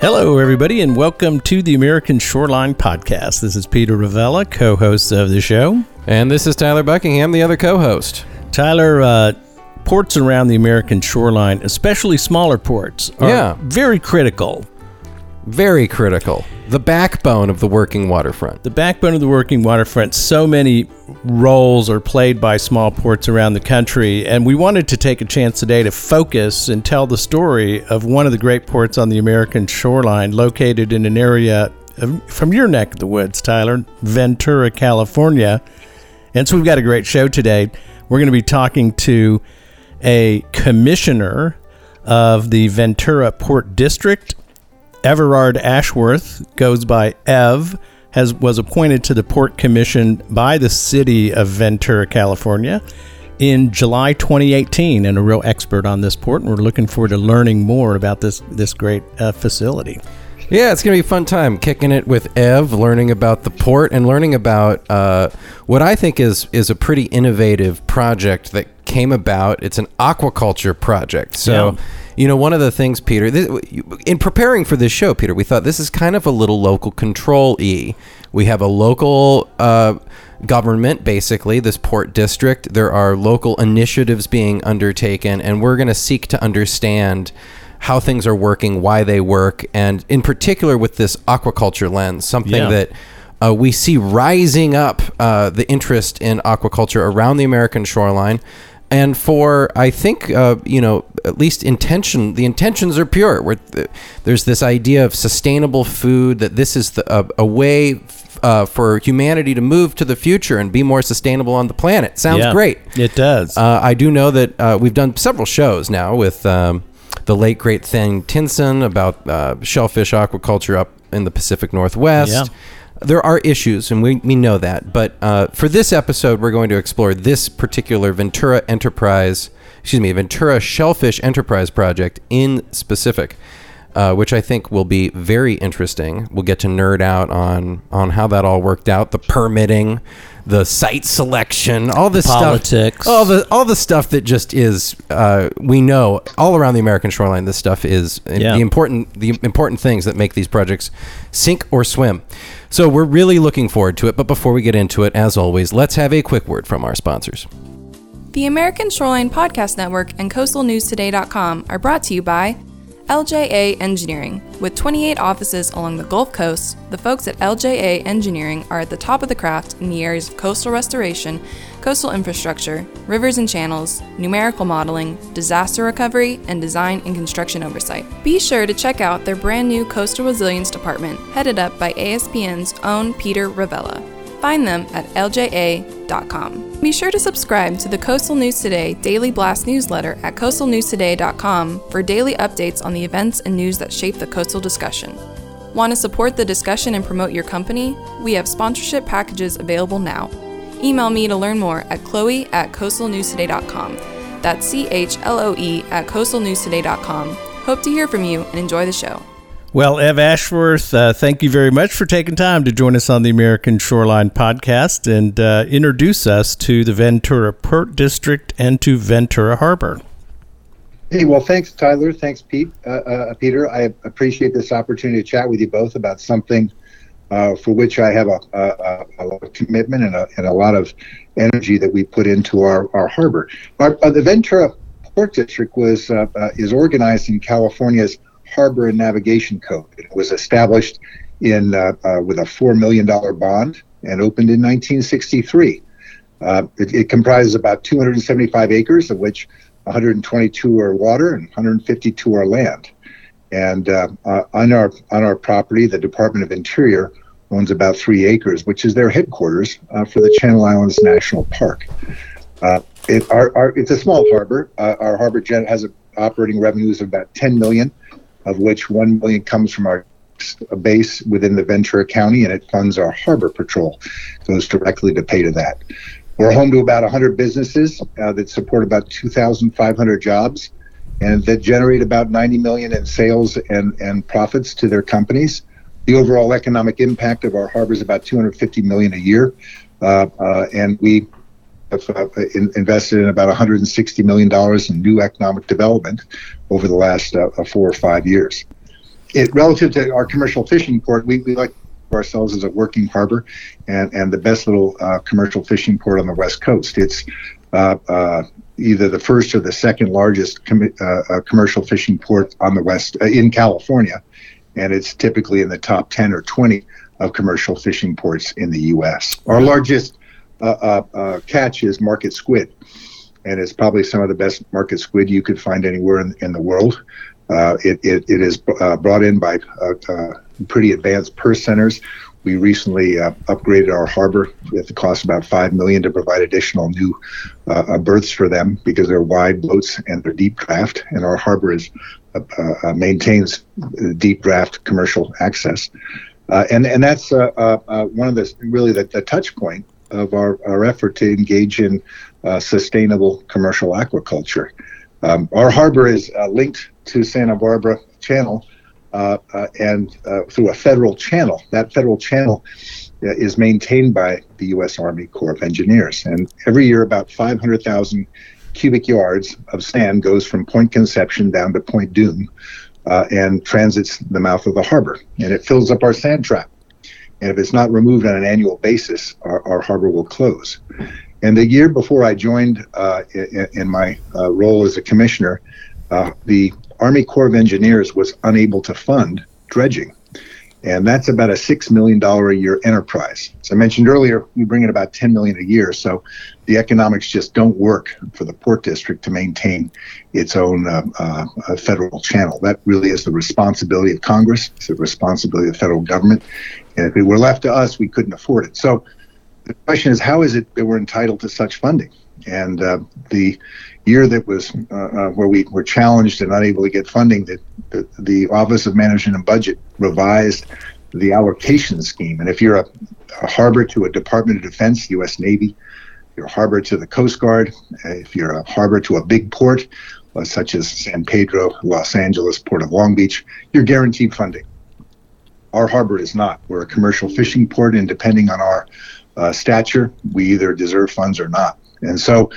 Hello, everybody, and welcome to the American Shoreline Podcast. This is Peter Ravella, co host of the show. And this is Tyler Buckingham, the other co host. Tyler, uh, ports around the American shoreline, especially smaller ports, are Yeah. very critical. Very critical. The backbone of the working waterfront. The backbone of the working waterfront, so many roles are played by small ports around the country, and we wanted to take a chance today to focus and tell the story of one of the great ports on the American shoreline, located in an area of, from your neck of the woods, Tyler, Ventura, California. And so we've got a great show today. We're going to be talking to a commissioner of the Ventura Port District Everard Ashworth goes by Ev, has was appointed to the Port Commission by the city of Ventura, California, in July 2018, and a real expert on this port. And we're looking forward to learning more about this this great uh, facility. Yeah, it's going to be a fun time kicking it with Ev, learning about the port and learning about uh, what I think is is a pretty innovative project that came about. It's an aquaculture project. So, Yeah. You know, one of the things, Peter, this, in preparing for this show, Peter, we thought this is kind of a little local control e. We have a local uh, government, basically, this port district. There are local initiatives being undertaken, and we're going to seek to understand how things are working, why they work, and in particular with this aquaculture lens, something Yeah. that uh, we see rising up uh, the interest in aquaculture around the American shoreline. And for, I think, uh, you know, at least intention, the intentions are pure. Where th- there's this idea of sustainable food, that this is the, a, a way uh, for humanity to move to the future and be more sustainable on the planet. Sounds Yeah, great. It does. Uh, I do know that uh, we've done several shows now with um, the late great Thing Tinson about uh, shellfish aquaculture up in the Pacific Northwest. Yeah. There are issues, and we, we know that. But uh, for this episode, we're going to explore this particular Ventura Enterprise, excuse me, Ventura Shellfish Enterprise project in specific, uh, which I think will be very interesting. We'll get to nerd out on on how that all worked out, the permitting, the site selection, all this Politics. stuff, all the all the stuff that just is uh, we know all around the American shoreline. This stuff is Yeah. the important the important things that make these projects sink or swim. So we're really looking forward to it. But before we get into it, as always, let's have a quick word from our sponsors. The American Shoreline Podcast Network and CoastalNewsToday.com are brought to you by LJA Engineering. With 28 offices along the Gulf Coast, the folks at LJA Engineering are at the top of the craft in the areas of coastal restoration, coastal infrastructure, rivers and channels, numerical modeling, disaster recovery, and design and construction oversight. Be sure to check out their brand new Coastal Resilience Department, headed up by ASPN's own Peter Ravella. Find them at lja.com. Be sure to subscribe to the Coastal News Today Daily Blast newsletter at coastalnewstoday.com for daily updates on the events and news that shape the coastal discussion. Want to support the discussion and promote your company? We have sponsorship packages available now. Email me to learn more at chloe at coastalnewstoday.com. That's C H L O E at coastalnewstoday.com. Hope to hear from you and enjoy the show. Well, Ev Ashworth, uh, thank you very much for taking time to join us on the American Shoreline Podcast and uh, introduce us to the Ventura Port District and to Ventura Harbor. Hey, well, thanks, Tyler. Thanks, Pete. Uh, uh, Peter, I appreciate this opportunity to chat with you both about something uh, for which I have a, a, a commitment and a, and a lot of energy that we put into our, our harbor. Our, uh, the Ventura Port District was uh, uh, is organized in California's Harbor and Navigation Code. It was established in uh, uh, with a four million dollar bond and opened in 1963. Uh, it, it comprises about 275 acres, of which 122 are water and 152 are land. And uh, uh, on our on our property, the Department of Interior owns about three acres, which is their headquarters uh, for the Channel Islands National Park. Uh, it, our, our, it's a small harbor. Our harbor has a, operating revenues of about 10 million, of which 1 million comes from our base within the Ventura County, and it funds our harbor patrol. Goes directly to pay to that. We're home to about 100 businesses uh, that support about 2,500 jobs, and that generate about 90 million in sales and and profits to their companies. The overall economic impact of our harbor is about 250 million a year, uh, uh, and we have uh, in, invested in about 160 million dollars in new economic development over the last uh, four or five years. it relative to our commercial fishing port, we, we like ourselves as a working harbor and, and the best little uh, commercial fishing port on the west coast. It's uh, uh, either the first or the second largest com- uh, uh, commercial fishing port on the west uh, in California, and it's typically in the top 10 or 20 of commercial fishing ports in the U.S. Our largest uh, uh, uh, catch is market squid, and it's probably some of the best market squid you could find anywhere in, in the world. it, it, it is brought in by pretty advanced purse seiners. We recently uh, upgraded our harbor. At the cost of about five million to provide additional new uh, uh berths for them because they're wide boats and they're deep draft, and our harbor is uh, uh maintains deep draft commercial access, uh, and and that's one of the really the, the, touch point of our, our effort to engage in sustainable commercial aquaculture. Um, our harbor is linked to Santa Barbara Channel uh, uh, and uh, through a federal channel. That federal channel is maintained by the U.S. Army Corps of Engineers, and every year about 500,000 cubic yards of sand goes from Point Conception down to Point Dume uh, and transits the mouth of the harbor, and it fills up our sand trap. And if it's not removed on an annual basis, our, our harbor will close. And the year before I joined uh, in, in, my uh, role as a commissioner, the Army Corps of Engineers was unable to fund dredging. And that's about a $6 million a year enterprise. As I mentioned earlier, we bring in about 10 million a year. So the economics just don't work for the port district to maintain its own uh, uh, federal channel. That really is the responsibility of Congress. It's the responsibility of the federal government. And if it were left to us, we couldn't afford it. So the question is, how is it that we're entitled to such funding? And uh, the year that was uh, uh, where we were challenged and unable to get funding, that the, the, Office of Management and Budget revised the allocation scheme. And if you're a, a, harbor to a Department of Defense, U.S. Navy, you're a harbor to the Coast Guard, if you're a harbor to a big port, uh, such as San Pedro, Los Angeles, Port of Long Beach, you're guaranteed funding. Our harbor is not. We're a commercial fishing port, and depending on our uh, stature, we either deserve funds or not. And so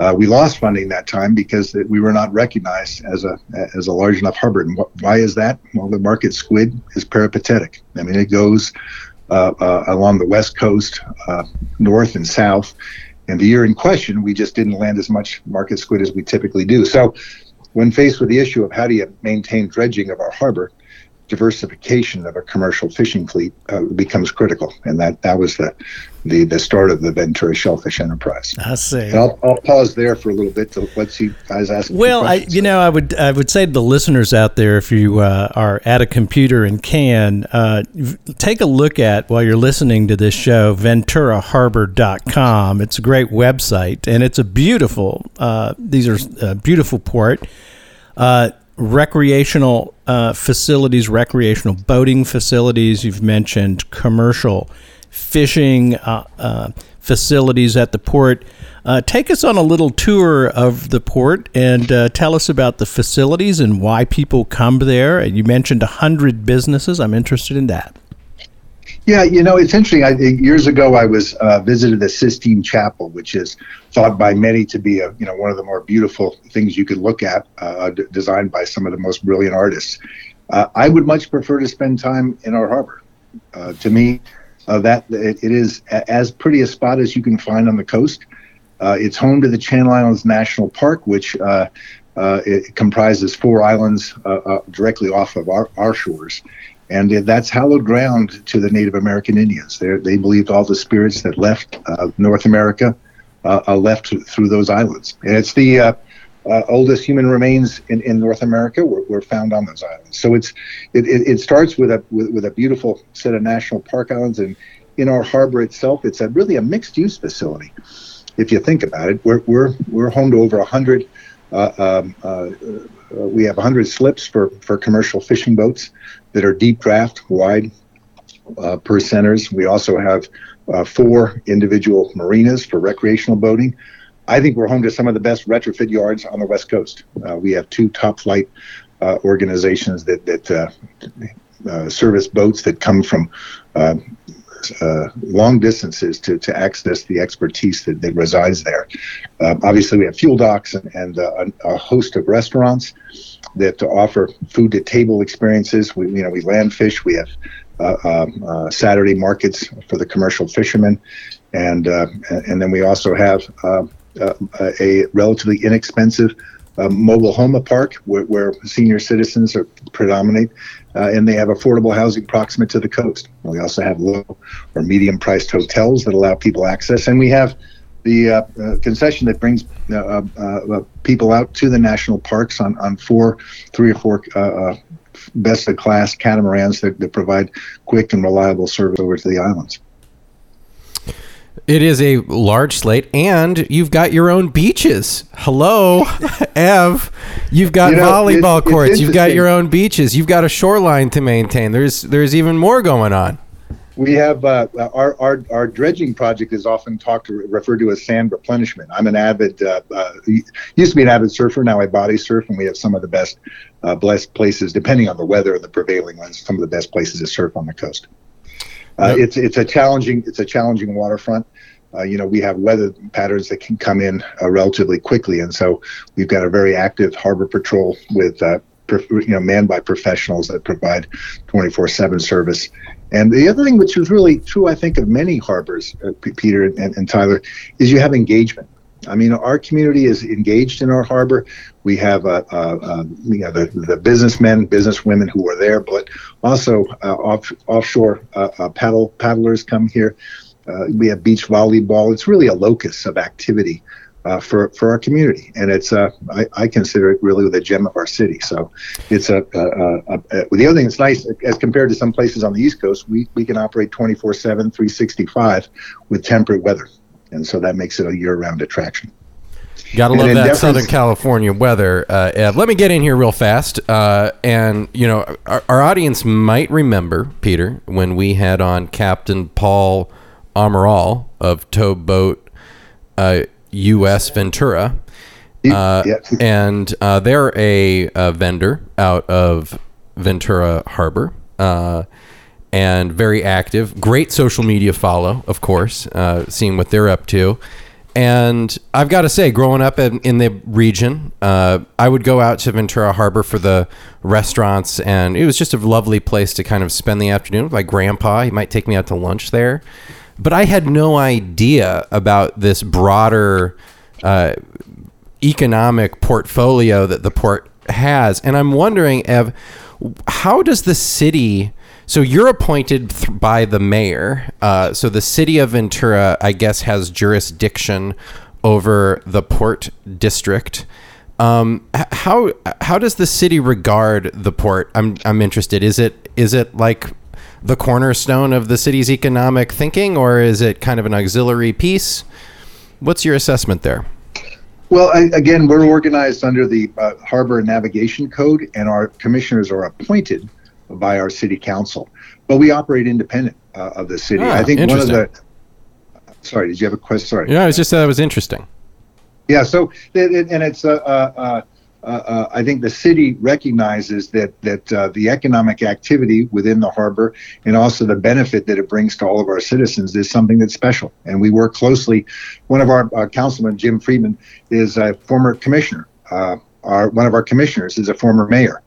uh, we lost funding that time because we were not recognized as a as a large enough harbor. And wh- why is that? Well, the market squid is peripatetic. I mean, it goes uh, uh, along the west coast, uh, north and south. And the year in question, we just didn't land as much market squid as we typically do. So, when faced with the issue of how do you maintain dredging of our harbor, diversification of a commercial fishing fleet uh, becomes critical, and that that was the the, the start of the Ventura Shellfish Enterprise. I see. I'll, I'll, pause there for a little bit to let you guys ask. Well, I you know I would I would say to the listeners out there, if you uh, are at a computer and can uh, take a look at while you're listening to this show, VenturaHarbor.com. It's a great website, and it's a beautiful. Uh, these are a beautiful port. Recreational uh, facilities, recreational boating facilities. You've mentioned commercial fishing uh, uh, facilities at the port. Uh, take us on a little tour of the port and uh, tell us about the facilities and why people come there. You mentioned 100 businesses. I'm interested in that. Yeah, you know, it's interesting. I, years ago, I was uh, visited the Sistine Chapel, which is thought by many to be a you know one of the more beautiful things you could look at, uh, d- designed by some of the most brilliant artists. Uh, I would much prefer to spend time in our harbor. Uh, to me, uh, that it, it is a, as pretty a spot as you can find on the coast. Uh, it's home to the Channel Islands National Park, which it comprises four islands directly off of our, our shores and that's hallowed ground to the Native American Indians. They're, they believed all the spirits that left uh, North America uh, left through those islands, and it's the uh, uh, oldest human remains in, in North America were, were, found on those islands. So it's it, it, it starts with a with, with, a beautiful set of national park islands, and in our harbor itself, it's a really a mixed use facility. If you think about it, we're we're, we're home to over hundred. Uh, um, uh, we have 100 slips for, for commercial fishing boats that are deep draft, wide uh. We also have uh, four individual marinas for recreational boating. I think we're home to some of the best retrofit yards on the West Coast. Uh, we have two top flight uh, organizations that, that uh, service boats that come from uh, long distances to, to access the expertise that, that resides there. Uh, obviously, we have fuel docks and, and uh, a, host of restaurants that offer food to table experiences. We, you know, we land fish. We have uh, um, uh, Saturday markets for the commercial fishermen, and and then we also have a relatively inexpensive mobile home park where, where, senior citizens are predominate uh, and they have affordable housing proximate to the coast. We also have low or medium priced hotels that allow people access, and we have the uh, uh, concession that brings uh, uh, uh, people out to the national parks on, on four, three or four best of class catamarans that, that provide quick and reliable service over to the islands. It is a large slate, and you've got your own beaches. Hello, Ev. You've got you know, volleyball it's, courts. It's you've got your own beaches. You've got a shoreline to maintain. There's there's even more going on. We have uh, our, our our dredging project is often talked to, referred to as sand replenishment. I'm an avid uh, uh, used to be an avid surfer. Now I body surf, and we have some of the best uh, blessed places, depending on the weather and the prevailing winds. Some of the best places to surf on the coast. Uh, yep. It's it's a challenging it's a challenging waterfront. Uh, you know, we have weather patterns that can come in uh, relatively quickly, and so we've got a very active harbor patrol with uh, you know manned by professionals that provide 24/7 service. And the other thing, which is really true, I think, of many harbors, uh, Peter and, and Tyler, is you have engagement. I mean, our community is engaged in our harbor. We have uh, uh, uh, you know, the, the businessmen, businesswomen who are there, but also uh, off, offshore uh, uh, paddle paddlers come here. we have beach volleyball. It's really a locus of activity for for our community, and it's I, I, consider it really the gem of our city. So, it's a, a, a, a the other thing that's nice as compared to some places on the East Coast, we we can operate 24/7, 365 with temperate weather and so that makes it a year-round attraction. Gotta love that Southern California weather, uh, Ed. Let me get in here real fast, uh, and you know, our, our, audience might remember Peter when we had on Captain Paul Amaral of Towboat uh, U.S. Ventura, uh, yeah. and uh, they're a, a, vendor out of Ventura Harbor. And very active. Great social media follow, of course, uh, seeing what they're up to. And I've got to say, growing up in, in the region, uh, I would go out to Ventura Harbor for the restaurants, and it was just a lovely place to kind of spend the afternoon with my grandpa. He might take me out to lunch there. But I had no idea about this broader uh, economic portfolio that the port has. And I'm wondering, Ev, how does the city so you're appointed th- by the mayor. Uh, so the city of Ventura, I guess, has jurisdiction over the port district. Um, how how does the city regard the port? I'm I'm interested. Is it is it like the cornerstone of the city's economic thinking, or is it kind of an auxiliary piece? What's your assessment there? Well, I, again, we're organized under the uh, Harbor Navigation Code, and our commissioners are appointed by our city council. But we operate independent uh, of the city. Ah, I think one of the. Sorry, did you have a question? Sorry. Yeah, I was just that was interesting. Yeah. So and it's uh, uh, uh, uh, I think the city recognizes that that uh, the economic activity within the harbor and also the benefit that it brings to all of our citizens is something that's special. And we work closely. One of our uh, councilmen, Jim Friedman, is a former commissioner. our one of our commissioners is a former mayor.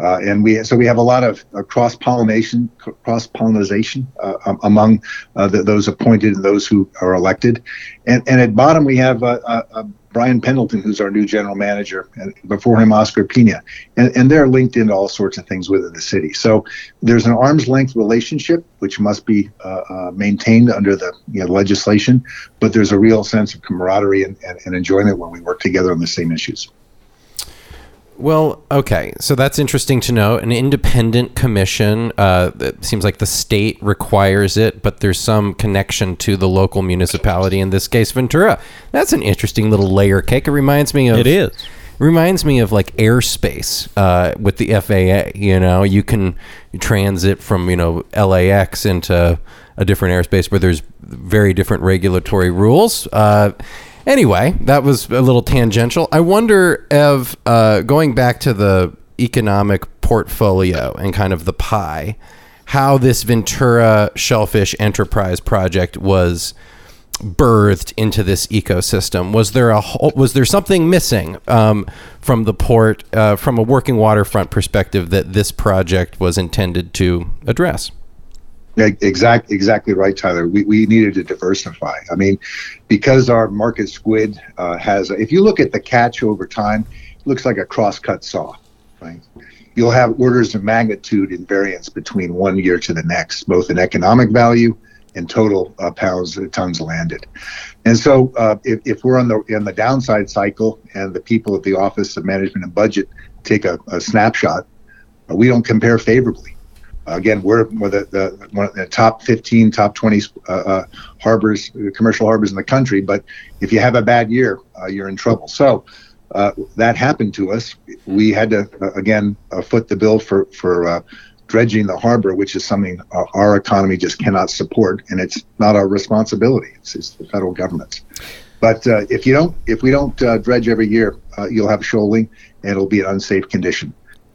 Uh, and we so we have a lot of uh, cross pollination, cross pollination uh, um, among uh, the, those appointed and those who are elected. And, and at bottom we have uh, uh, Brian Pendleton, who's our new general manager, and before him Oscar Pina, and, and they're linked into all sorts of things within the city. So there's an arm's length relationship which must be maintained under the you know, legislation, but there's a real sense of camaraderie and, and, and enjoyment when we work together on the same issues. Well, okay, so that's interesting to know. An independent commission. Uh, it seems like the state requires it, but there's some connection to the local municipality. In this case, Ventura. That's an interesting little layer cake. It reminds me of. It is. Reminds me of like airspace uh, with the FAA. You know, you can transit from you know LAX into a different airspace where there's very different regulatory rules. Uh, Anyway, that was a little tangential. I wonder, Ev, uh, going back to the economic portfolio and kind of the pie, how this Ventura Shellfish Enterprise project was birthed into this ecosystem? Was there a whole, was there something missing um, from the port uh, from a working waterfront perspective that this project was intended to address? Exact, exactly right, Tyler. We, we needed to diversify. I mean, because our market squid uh, has, if you look at the catch over time, it looks like a cross-cut saw, right? You'll have orders of magnitude in variance between one year to the next, both in economic value and total uh, pounds uh, tons landed. And so, uh, if, if we're on the in the downside cycle, and the people at the Office of Management and Budget take a, a snapshot, uh, we don't compare favorably. Again, we're, the, the, one of the top 15, top 20 uh, uh, harbors, commercial harbors in the country. But if you have a bad year, you're in trouble. So. that happened to us. We had to again foot the bill for for dredging the harbor, which is something our, our economy just cannot support, and it's not our responsibility. It's, it's the federal government's. But uh, if you don't, if we don't uh, dredge every year, uh, you'll have shoaling, and it'll be an unsafe condition.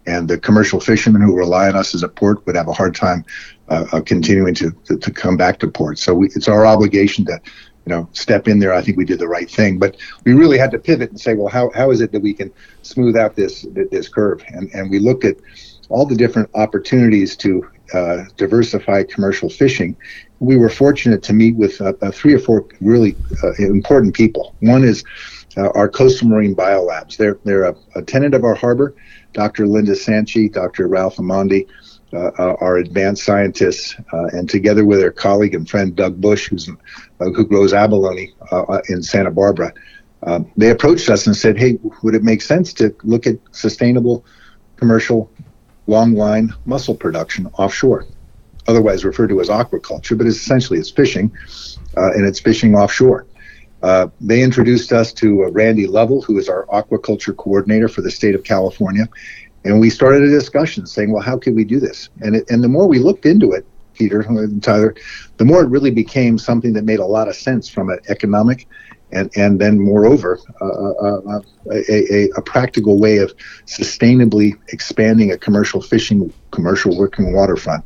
And the commercial fishermen who rely on us as a port would have a hard time uh, uh, continuing to, to, to come back to port. So we, it's our obligation to, you know, step in there. I think we did the right thing, but we really had to pivot and say, well, how, how is it that we can smooth out this this curve? And and we looked at all the different opportunities to uh, diversify commercial fishing, we were fortunate to meet with uh, uh, three or four really uh, important people. One is uh, our coastal marine biolabs. They're they're a, a, tenant of our harbor. Dr. Linda Santschi, Dr. Ralph Imondi, uh, our advanced scientists, and together with their colleague and friend Doug Bush, who's who grows abalone in Santa Barbara, they approached us and said, "Hey, would it make sense to look at sustainable commercial long line mussel production offshore, otherwise referred to as aquaculture, but it's essentially it's fishing, uh, and it's fishing offshore. Uh, they introduced us to uh, Randy Lovell, who is our aquaculture coordinator for the state of California, and we started a discussion saying, well, how could we do this? And it, and the more we looked into it, Peter and Tyler, the more it really became something that made a lot of sense from an economic and and then moreover uh, uh, uh, a, a, a, practical way of sustainably expanding a commercial fishing commercial working waterfront.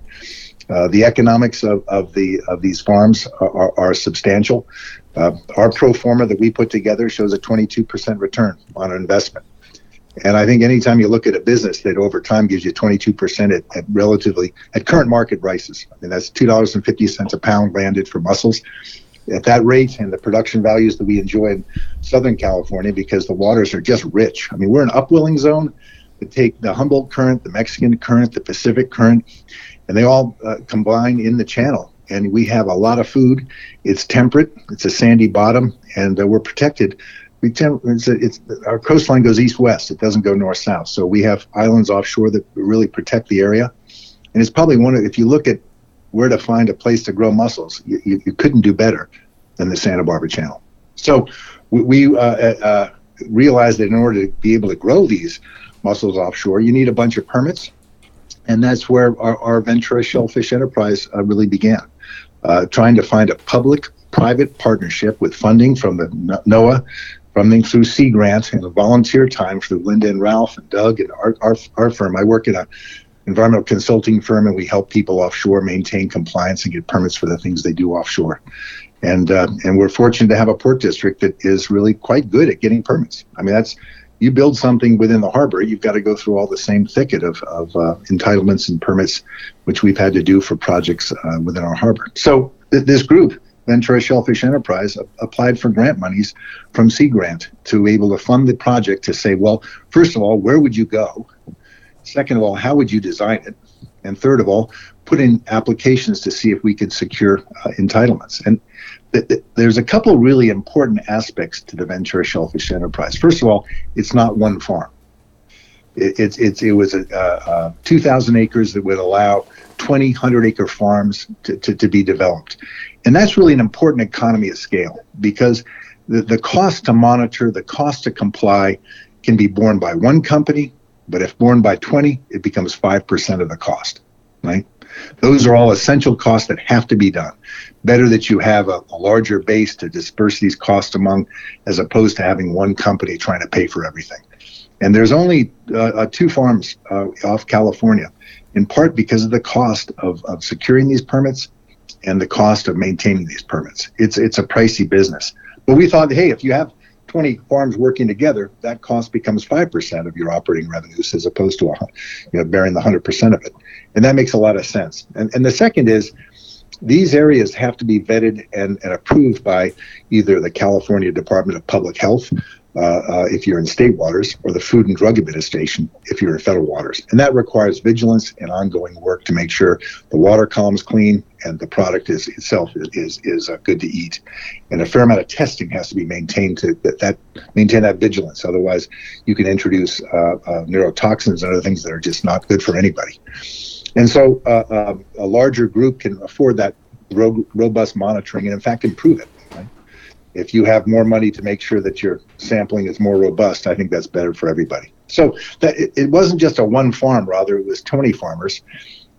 Uh, the economics of, of the of these farms are, are, are substantial. Uh, our pro forma that we put together shows a 22% return on an investment. And I think anytime you look at a business that over time gives you 22% at, at relatively at current market prices, I mean that's two dollars and fifty cents a pound landed for mussels at that rate and the production values that we enjoy in Southern California because the waters are just rich. I mean, we're an upwelling zone that take the Humboldt Current, the Mexican Current, the Pacific Current, and they all uh, combine in the channel. And we have a lot of food. It's temperate. It's a sandy bottom, and uh, we're protected. We tem- it's, it's our coastline goes east-west. It doesn't go north-south. So we have islands offshore that really protect the area. And it's probably one of, if you look at where to find a place to grow mussels. You, you, couldn't do better than the Santa Barbara Channel. So we, we uh, uh, realized that in order to be able to grow these mussels offshore, you need a bunch of permits. And that's where our, our Ventura Shellfish Enterprise uh, really began, uh, trying to find a public private partnership with funding from the NOAA, funding through Sea Grant, and volunteer time through Linda and Ralph and Doug and our, our, our firm. I work in a environmental consulting firm, and we help people offshore maintain compliance and get permits for the things they do offshore. And uh, and we're fortunate to have a port district that is really quite good at getting permits. I mean, that's you build something within the harbor, you've got to go through all the same thicket of, of uh, entitlements and permits, which we've had to do for projects uh, within our harbor. So th- this group, Ventura Shellfish Enterprise, applied for grant monies from Sea Grant to be able to fund the project to say, well, first of all, where would you go? Second of all, how would you design it? And third of all, put in applications to see if we could secure uh, entitlements. And th- th- there's a couple really important aspects to the Ventura Shellfish Enterprise. First of all, it's not one farm. It, it's, it's, it was a, uh, 2,000 acres that would allow 20 100 acre farms to, to, to be developed. And that's really an important economy of scale because the, the cost to monitor, the cost to comply can be borne by one company but if borne by 20, it becomes 5% of the cost, right? Those are all essential costs that have to be done. Better that you have a, a larger base to disperse these costs among, as opposed to having one company trying to pay for everything. And there's only uh, uh, two farms uh, off California in part because of the cost of, of securing these permits and the cost of maintaining these permits. It's it's a pricey business. But we thought, hey, if you have 20 farms working together, that cost becomes 5% of your operating revenues as opposed to you know, bearing the 100% of it. And that makes a lot of sense. And, and the second is these areas have to be vetted and, and approved by either the California Department of Public Health uh, uh, if you're in state waters, or the Food and Drug Administration if you're in federal waters. And that requires vigilance and ongoing work to make sure the water column is clean and the product is itself is is, is uh, good to eat. And a fair amount of testing has to be maintained to that, that maintain that vigilance. Otherwise, you can introduce uh, uh, neurotoxins and other things that are just not good for anybody. And so, uh, a larger group can afford that ro- robust monitoring and, in fact, improve it if you have more money to make sure that your sampling is more robust, I think that's better for everybody. So that it, it wasn't just a one farm, rather it was 20 farmers.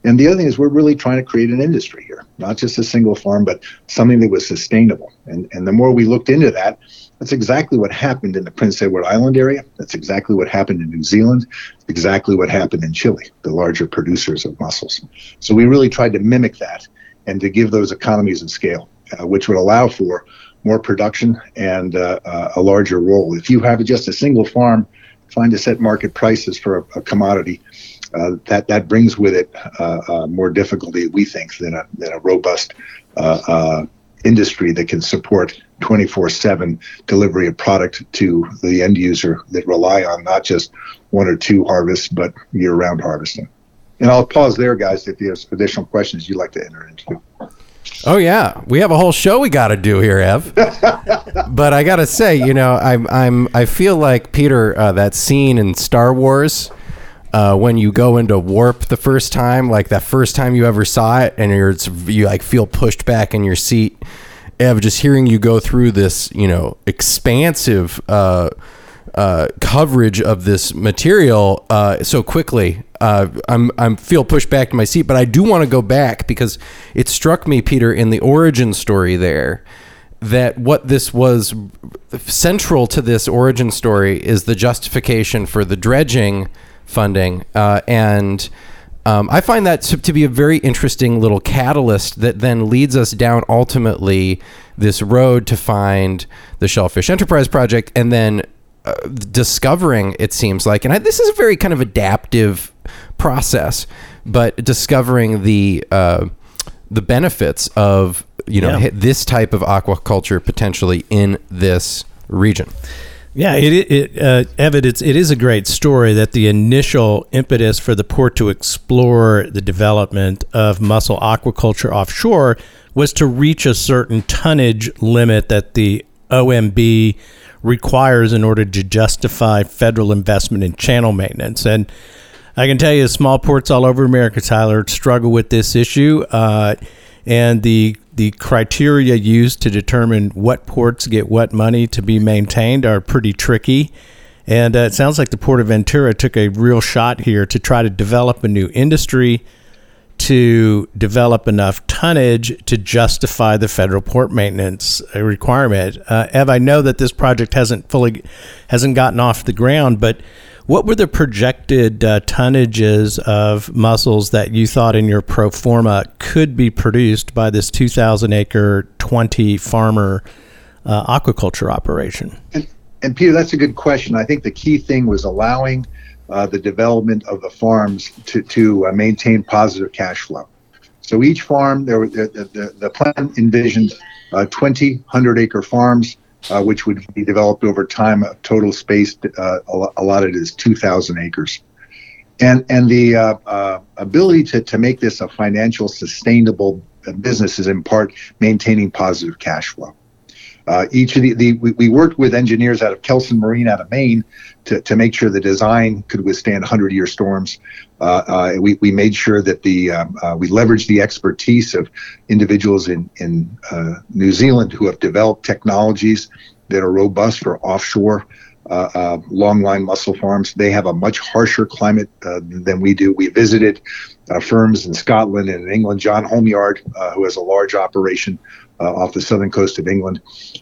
And the other thing is we're really trying to create an industry here, not just a single farm, but something that was sustainable. And and the more we looked into that, that's exactly what happened in the Prince Edward Island area. That's exactly what happened in New Zealand. Exactly what happened in Chile, the larger producers of mussels. So we really tried to mimic that and to give those economies of scale, uh, which would allow for more production and uh, uh, a larger role. If you have just a single farm trying to set market prices for a, a commodity, uh, that that brings with it uh, uh, more difficulty, we think, than a than a robust industry that can support 24/7 delivery of product to the end user that rely on not just one or two harvests, but year-round harvesting. And I'll pause there, guys, if have additional questions you'd like to enter into. Oh yeah, we have a whole show we got to do here, Ev. but I gotta say, you know, I'm I'm I feel like Peter uh, that scene in Star Wars. Uh, when you go into warp the first time, like that first time you ever saw it, and you're you like feel pushed back in your seat, Ev, just hearing you go through this, you know, expansive uh, uh, coverage of this material uh, so quickly. Uh, I'm I'm feel pushed back to my seat, but I do want to go back because it struck me, Peter, in the origin story there, that what this was central to this origin story is the justification for the dredging funding, uh, and um, I find that to, to be a very interesting little catalyst that then leads us down ultimately this road to find the Shellfish Enterprise Project, and then uh, discovering it seems like and I, this is a very kind of adaptive process but discovering the uh, the benefits of you know yeah. this type of aquaculture potentially in this region yeah, it, it uh, evidence it is a great story that the initial impetus for the port to explore the development of mussel aquaculture offshore was to reach a certain tonnage limit that the OMB requires in order to justify federal investment in channel maintenance. And I can tell you, small ports all over America, Tyler, struggle with this issue. Uh, and the the criteria used to determine what ports get what money to be maintained are pretty tricky. And uh, it sounds like the Port of Ventura took a real shot here to try to develop a new industry to develop enough tonnage to justify the federal port maintenance uh, requirement. Uh, Ev, I know that this project hasn't fully hasn't gotten off the ground, but what were the projected uh, tonnages of mussels that you thought in your pro forma could be produced by this 2,000 acre, 20 farmer uh, aquaculture operation? And, and Peter, that's a good question. I think the key thing was allowing uh, the development of the farms to, to uh, maintain positive cash flow. So each farm, there, the, the, the plan envisioned uh, 20 100 acre farms, uh, which would be developed over time. A Total space uh, allotted is 2,000 acres. And, and the uh, ability to, to make this a financial sustainable business is in part maintaining positive cash flow. Uh, each of the, the we, we, worked with engineers out of Kelson Marine out of Maine to, to make sure the design could withstand 100 year storms. Uh, uh, we, we made sure that the um, uh, we leveraged the expertise of individuals in in uh, New Zealand who have developed technologies that are robust for offshore. Uh, uh, long line mussel farms. They have a much harsher climate than we do. We visited firms in Scotland and in England. John Holmyard, who has a large operation uh, off the southern coast of England,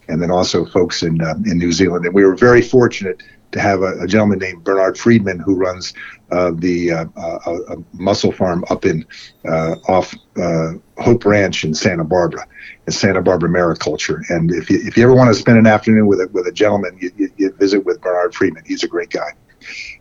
and then also folks in uh, in New Zealand. And we were very fortunate to have a, a gentleman named Bernard Friedman who runs uh, the uh, uh, mussel farm up in uh, off uh, Hope Ranch in Santa Barbara, in Santa Barbara Mariculture. And if you, if you ever want to spend an afternoon with a, with a gentleman, you, you, you visit with Bernard Friedman. He's a great guy.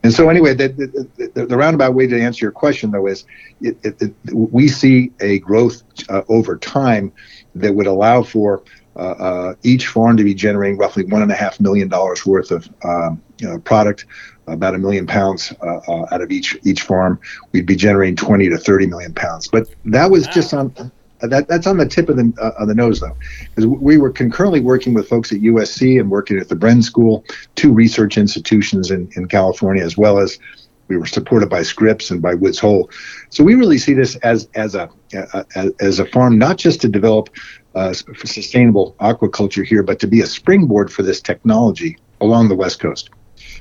And so, anyway, the, the, the, the, roundabout way to answer your question, though, is it, it, it, we see a growth uh, over time that would allow for uh, uh, each farm to be generating roughly one and a half million dollars worth of um, you know, product, about a million pounds uh, uh, out of each each farm. We'd be generating 20 to 30 million pounds. But that was wow. just on that, that's on the tip of the uh, of the nose though, because we were concurrently working with folks at USC and working at the Bren School, two research institutions in, in California, as well as we were supported by Scripps and by Woods Hole. So we really see this as as a, a as a farm, not just to develop uh, sustainable aquaculture here, but to be a springboard for this technology along the West Coast.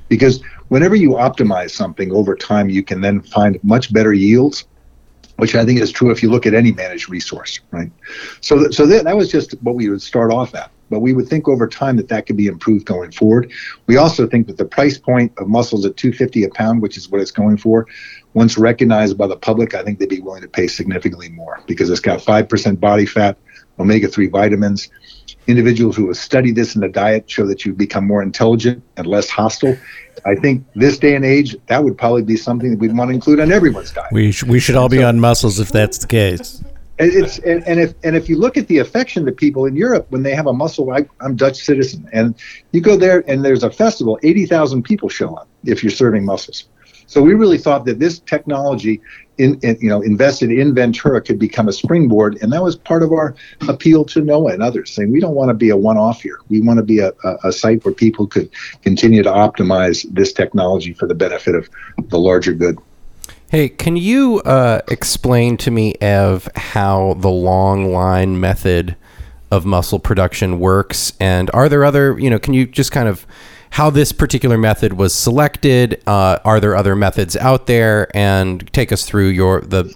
Because whenever you optimize something over time, you can then find much better yields which I think is true if you look at any managed resource, right? So, th- so th- that was just what we would start off at. But we would think over time that that could be improved going forward. We also think that the price point of mussels at 250 a pound, which is what it's going for, once recognized by the public, I think they'd be willing to pay significantly more because it's got 5% body fat, omega 3 vitamins. Individuals who have studied this in the diet show that you become more intelligent and less hostile. I think this day and age, that would probably be something that we'd want to include on everyone's diet. We, sh- we should all be so, on mussels if that's the case. It's and, and if and if you look at the affection that people in Europe when they have a mussel, I, am Dutch citizen, and you go there and there's a festival, eighty thousand people show up if you're serving mussels. So we really thought that this technology, in, in, you know, invested in Ventura could become a springboard, and that was part of our appeal to NOAA and others, saying we don't want to be a one-off here. We want to be a, a, a site where people could continue to optimize this technology for the benefit of the larger good. Hey, can you uh, explain to me, Ev, how the long line method of mussel production works? And are there other, you know, can you just kind of how this particular method was selected. Uh, are there other methods out there? And take us through your the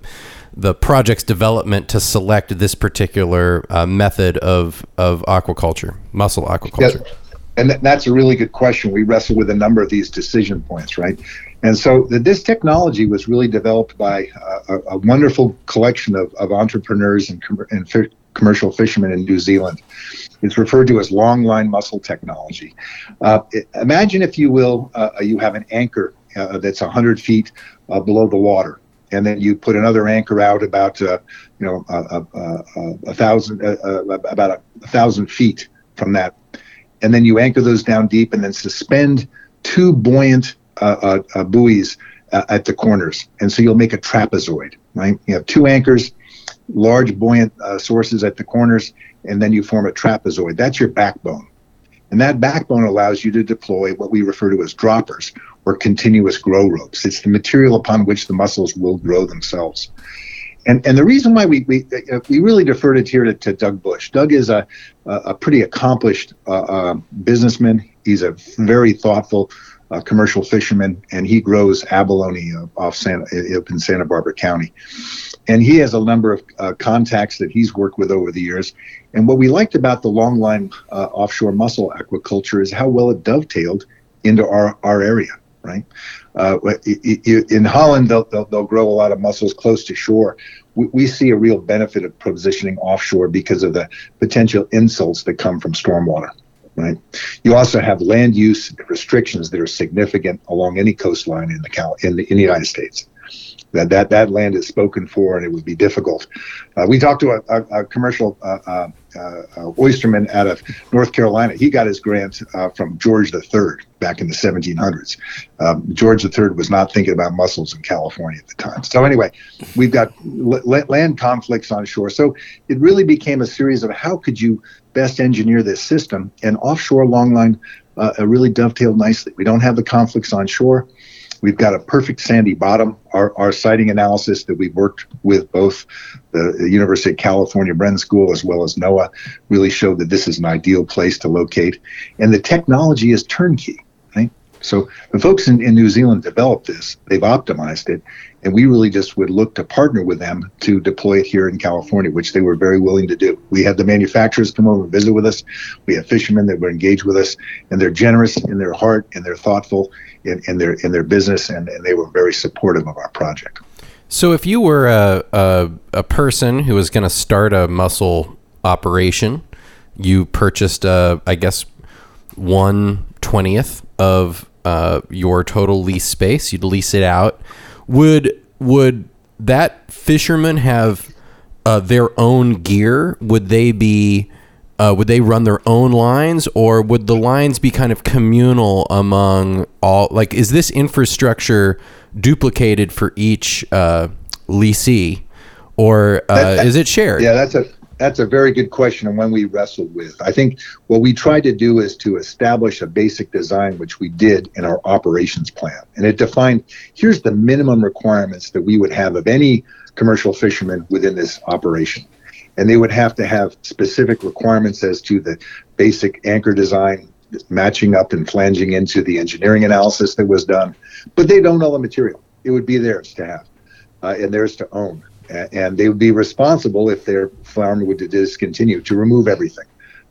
the project's development to select this particular uh, method of of aquaculture, mussel aquaculture. And that's a really good question. We wrestle with a number of these decision points, right? And so this technology was really developed by uh, a, a, wonderful collection of, of entrepreneurs and, and commercial fishermen in New Zealand. It's referred to as long line mussel technology. Uh, imagine, if you will, uh, you have an anchor uh, that's 100 feet uh, below the water, and then you put another anchor out about, uh, you know, a thousand, about a thousand feet from that, and then you anchor those down deep, and then suspend two buoyant buoys at the corners, and so you'll make a trapezoid. Right? You have two anchors large buoyant uh, sources at the corners, and then you form a trapezoid. That's your backbone. And that backbone allows you to deploy what we refer to as droppers or continuous grow ropes. It's the material upon which the mussels will grow themselves. And, and the reason why we, we, uh, we really deferred it here to, to Doug Bush. Doug is a, a pretty accomplished uh, uh, businessman. He's a very thoughtful uh, commercial fisherman, and he grows abalone off Santa, up in Santa Barbara County and he has a number of uh, contacts that he's worked with over the years. And what we liked about the long line uh, offshore mussel aquaculture is how well it dovetailed into our, our area, right? Uh, in Holland, they'll, they'll, they'll, grow a lot of mussels close to shore. We, we, see a real benefit of positioning offshore because of the potential insults that come from stormwater. Right. You also have land use restrictions that are significant along any coastline in the in the, in the United States that that that land is spoken for, and it would be difficult. Uh, we talked to a, a, a commercial uh, uh, uh oysterman out of North Carolina. He got his grant uh, from George III back in the 1700s. Um, George III was not thinking about mussels in California at the time. So anyway, we've got l- land conflicts on shore. So it really became a series of how could you best engineer this system, and offshore longline uh, really dovetailed nicely. We don't have the conflicts on shore. We've got a perfect sandy bottom. Our, our siting analysis that we've worked with both the, the University of California Bren School as well as NOAA really showed that this is an ideal place to locate. And the technology is turnkey. So the folks in, in New Zealand developed this, they've optimized it, and we really just would look to partner with them to deploy it here in California, which they were very willing to do. We had the manufacturers come over and visit with us. We have fishermen that were engaged with us, and they're generous in their heart and they're thoughtful in, in their in their business, and, and they were very supportive of our project. So, if you were a, a, a person who was going to start a mussel operation, you purchased, a, I guess, one twentieth of uh, your total lease space. You'd lease it out. Would would that fisherman have uh, their own gear? Would they be uh, would they run their own lines, or would the lines be kind of communal among all? Like, is this infrastructure duplicated for each uh, leasee, or uh, That- that- is it shared? Yeah, that's a that's a very good question and one we wrestled with. I think what we tried to do is to establish a basic design, which we did in our operations plan, and it defined here's the minimum requirements that we would have of any commercial fisherman within this operation, and they would have to have specific requirements as to the basic anchor design. Matching up and flanging into the engineering analysis that was done, but they don't know the material. It would be theirs to have uh, and theirs to own. And they would be responsible if their farm would discontinue to remove everything.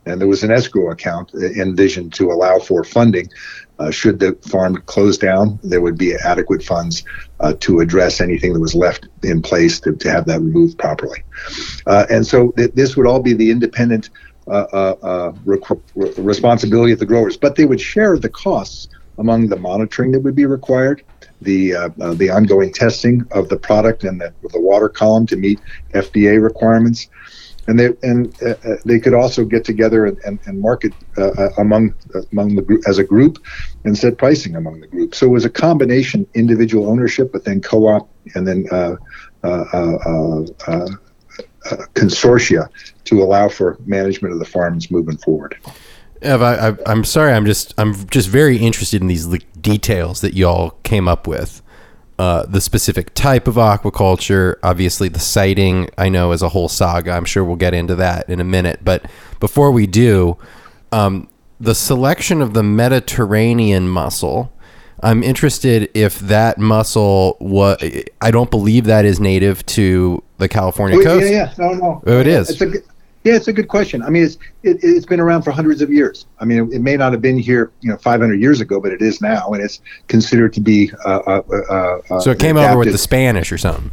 And there was an escrow account envisioned to allow for funding. Uh, should the farm close down, there would be adequate funds uh, to address anything that was left in place to, to have that removed properly. Uh, and so th- this would all be the independent uh, uh, uh, responsibility of the growers, but they would share the costs among the monitoring that would be required, the uh, uh, the ongoing testing of the product and the, the water column to meet FDA requirements, and they and uh, uh, they could also get together and, and, and market uh, uh, among among the group as a group and set pricing among the group. So it was a combination individual ownership, but then co-op and then consortia to allow for management of the farms moving forward. Ev, I, I, I'm sorry. I'm just I'm just very interested in these like, details that y'all came up with. Uh, the specific type of aquaculture, obviously the siting. I know is a whole saga. I'm sure we'll get into that in a minute. But before we do, um, the selection of the Mediterranean mussel. I'm interested if that mussel was. I don't believe that is native to the California Oh, coast. Yeah, yeah, no, no. Oh, it is. It's a, yeah, it's a good question. I mean, it's it, it's been around for hundreds of years. I mean, it, may not have been here, you know, 500 years ago, but it is now, and it's considered to be. Uh, uh, uh, uh, So it came over with the Spanish or something.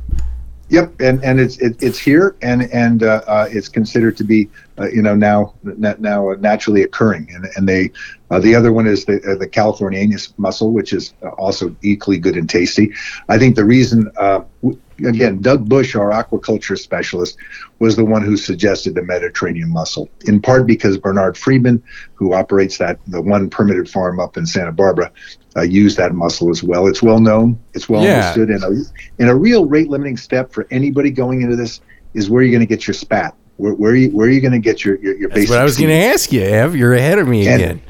Yep, and and it's it, it's here, and and uh, uh, it's considered to be uh, you know now now naturally occurring, and and they uh, the other one is the uh, the Californianus mussel, which is also equally good and tasty. I think the reason. Uh, w- Again, Doug Bush, our aquaculture specialist, was the one who suggested the Mediterranean mussel. In part because Bernard Friedman, who operates that the one permitted farm up in Santa Barbara, uh, used that mussel as well. It's well known. It's well Yeah. understood, and a, and a real rate limiting step for anybody going into this is where you're going to get your spat. Where, where are you where are you going to get your your, your That's basic? what I was going to ask you, Ev. You're ahead of me And- again.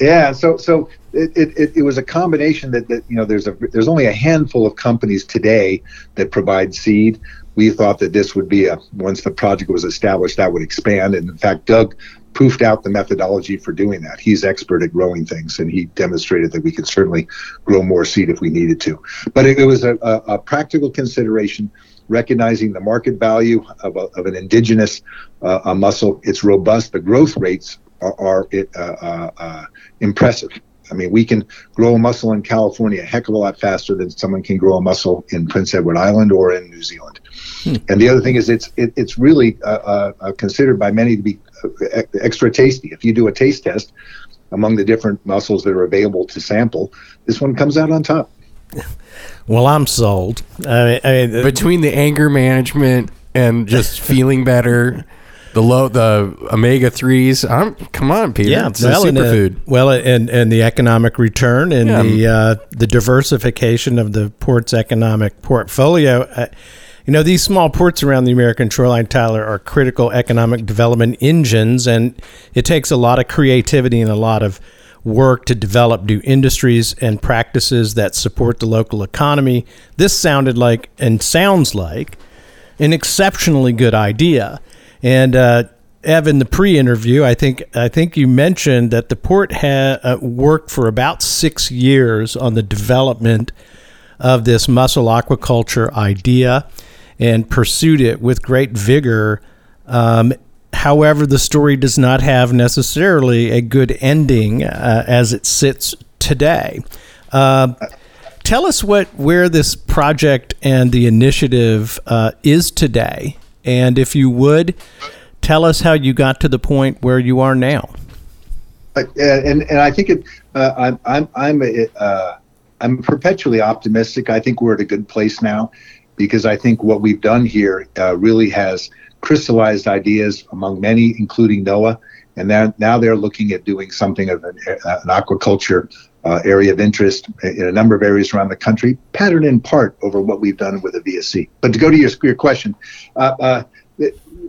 Yeah, so so it, it, it, was a combination that, that you know there's a there's only a handful of companies today that provide seed. We thought that this would be a once the project was established that would expand, and in fact, Doug proofed out the methodology for doing that. He's expert at growing things, and he demonstrated that we could certainly grow more seed if we needed to. But it, it was a, a, a practical consideration recognizing the market value of, a, of an indigenous uh, mussel. It's robust. The growth rates are, are uh, uh, uh, impressive. I mean, we can grow a mussel in California a heck of a lot faster than someone can grow a mussel in Prince Edward Island or in New Zealand. And the other thing is, it's it, it's really uh, uh, uh, considered by many to be uh, e- extra tasty. If you do a taste test among the different mussels that are available to sample, this one comes out on top. Well, I'm sold. I mean, I mean, Between the anger management and just feeling better, the low the omega threes. I'm come on, Peter. yeah, it's well, a and, uh, superfood. well, and and the economic return and Yeah. the uh, the diversification of the port's economic portfolio. Uh, you know, these small ports around the American shoreline, Tyler, are critical economic development engines, and it takes a lot of creativity and a lot of work to develop new industries and practices that support the local economy. This sounded like and sounds like an exceptionally good idea. And uh, Evan, the pre-interview, I think I think you mentioned that the port had uh, worked for about six years on the development of this mussel aquaculture idea and pursued it with great vigor. Um, however, the story does not have necessarily a good ending uh, as it sits today. Uh, tell us what where this project and the initiative uh, is today, and if you would, tell us how you got to the point where you are now. Uh, and and I think it, uh, I'm I'm I'm uh, I'm perpetually optimistic. I think we're at a good place now because I think what we've done here uh, really has crystallized ideas among many, including NOAA, and now now they're looking at doing something of an, uh, an aquaculture uh, area of interest in a number of areas around the country, patterned in part over what we've done with the VSE. But to go to your, your question, uh, uh,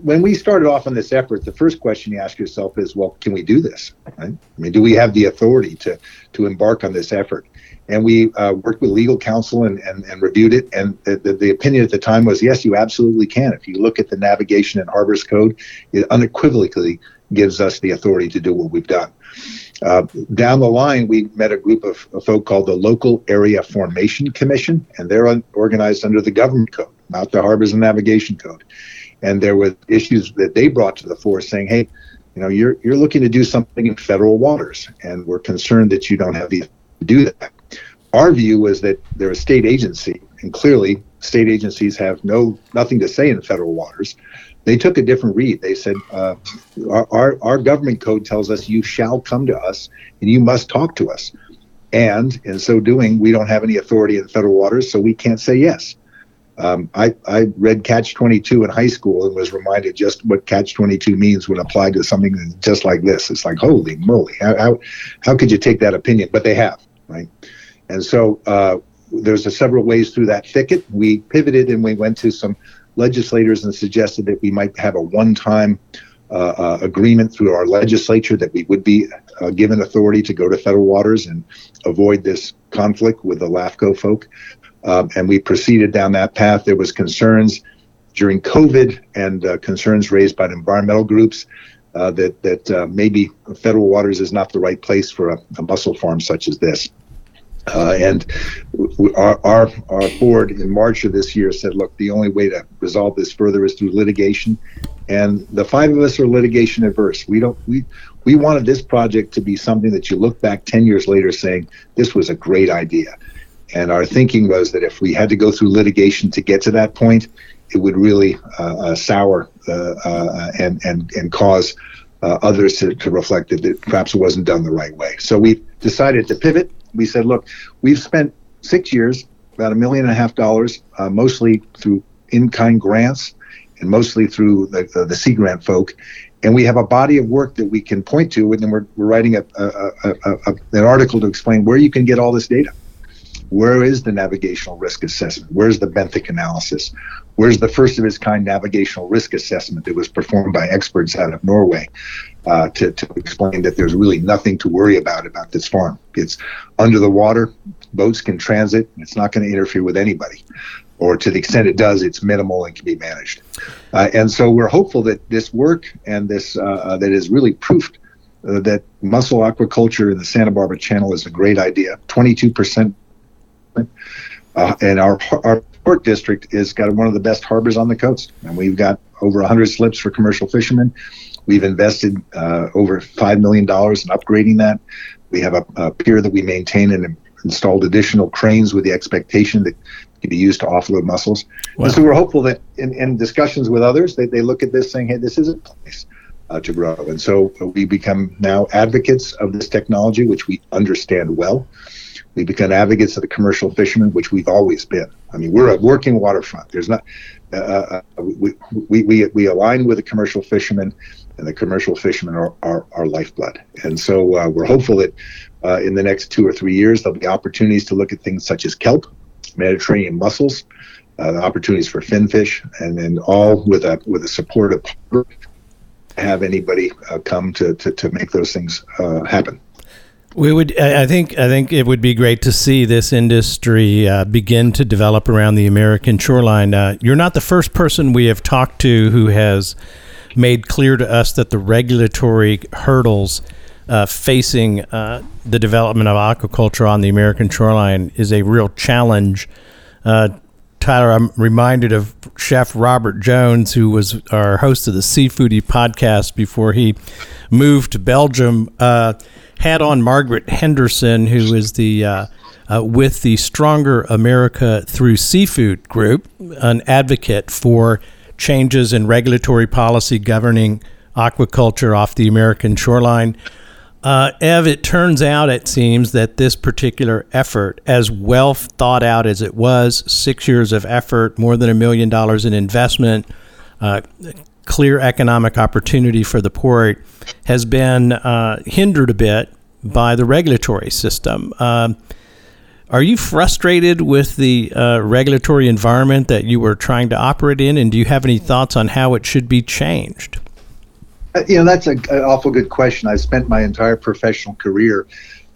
when we started off on this effort, the first question you ask yourself is, well, can we do this? Right? I mean, do we have the authority to to embark on this effort? And we uh, worked with legal counsel and, and, and reviewed it. And the, the, the, opinion at the time was, yes, you absolutely can. If you look at the Navigation and Harbors Code, it unequivocally gives us the authority to do what we've done. Uh, down the line, we met a group of, of folk called the Local Area Formation Commission, and they're un- organized under the Government Code, not the Harbors and Navigation Code. And there were issues that they brought to the fore, saying, "Hey, you know, you're you're looking to do something in federal waters, and we're concerned that you don't have the to do that." Our view was that they're a state agency, and clearly, state agencies have no nothing to say in federal waters they took a different read. They said, uh, our, our, our, government code tells us you shall come to us and you must talk to us. And in so doing, we don't have any authority in federal waters, so we can't say yes. Um, I, I read Catch 22 in high school and was reminded just what Catch 22 means when applied to something just like this. It's like, holy moly, how, how, how could you take that opinion? But they have, right? And so uh, there's a several ways through that thicket. We pivoted and we went to some legislators and suggested that we might have a one-time uh, uh, agreement through our legislature that we would be uh, given authority to go to federal waters and avoid this conflict with the LAFCO folk. Um, and we proceeded down that path. There was concerns during COVID and uh, concerns raised by environmental groups uh, that that uh, maybe federal waters is not the right place for a, a mussel farm such as this. Uh, and our, our, our board in March of this year said, look, the only way to resolve this further is through litigation. And the five of us are litigation averse. We don't we we wanted this project to be something that you look back 10 years later saying this was a great idea. And our thinking was that if we had to go through litigation to get to that point, it would really uh, uh, sour uh, uh, and and and cause uh, others to, to reflect that perhaps it wasn't done the right way. So we decided to pivot we said, look, we've spent six years, about a million and a half dollars, uh, mostly through in-kind grants and mostly through the, the, the Sea Grant folk. And we have a body of work that we can point to, and then we're, we're writing a, a, a, an article to explain where you can get all this data. Where is the navigational risk assessment? Where's the benthic analysis? Where's the first of its kind navigational risk assessment that was performed by experts out of Norway uh, to, to explain that there's really nothing to worry about about this farm? It's under the water, boats can transit, it's not going to interfere with anybody. Or to the extent it does, it's minimal and can be managed. Uh, and so we're hopeful that this work and this uh, uh that is really proof uh, that mussel aquaculture in the Santa Barbara Channel is a great idea. 22% uh, and our our port district is got one of the best harbors on the coast, and we've got over 100 slips for commercial fishermen. We've invested uh, over five million dollars in upgrading that. We have a, a, pier that we maintain and installed additional cranes with the expectation that it can be used to offload mussels. Wow. And so we're hopeful that in, in discussions with others, they, they look at this saying, "Hey, this is a place." Uh, to grow. And so we become now advocates of this technology, which we understand well. We become advocates of the commercial fishermen, which we've always been. I mean, we're a working waterfront. There's not, uh, uh, we, we, we, we align with the commercial fishermen, and the commercial fishermen are our, lifeblood. And so uh, we're hopeful that uh, in the next two or three years, there'll be opportunities to look at things such as kelp, Mediterranean mussels, uh, opportunities for finfish, and then all with a with a of have anybody uh, come to, to, to make those things happen. We would, I think, I think it would be great to see this industry uh, begin to develop around the American shoreline. Uh, you're not the first person we have talked to who has made clear to us that the regulatory hurdles uh, facing uh, the development of aquaculture on the American shoreline is a real challenge. Uh, Tyler, I'm reminded of Chef Robert Jones, who was our host of the Seafoodie podcast before he moved to Belgium. Had on Margaret Henderson, who is the uh, uh, with the Stronger America Through Seafood group, an advocate for changes in regulatory policy governing aquaculture off the American shoreline. Uh, Ev, it turns out, it seems, that this particular effort, as well thought out as it was, six years of effort, more than a million dollars in investment, uh, clear economic opportunity for the port, has been uh, hindered a bit by the regulatory system. Um, are you frustrated with the uh, regulatory environment that you were trying to operate in, and do you have any thoughts on how it should be changed? Uh, you know, that's a, an awful good question. I spent my entire professional career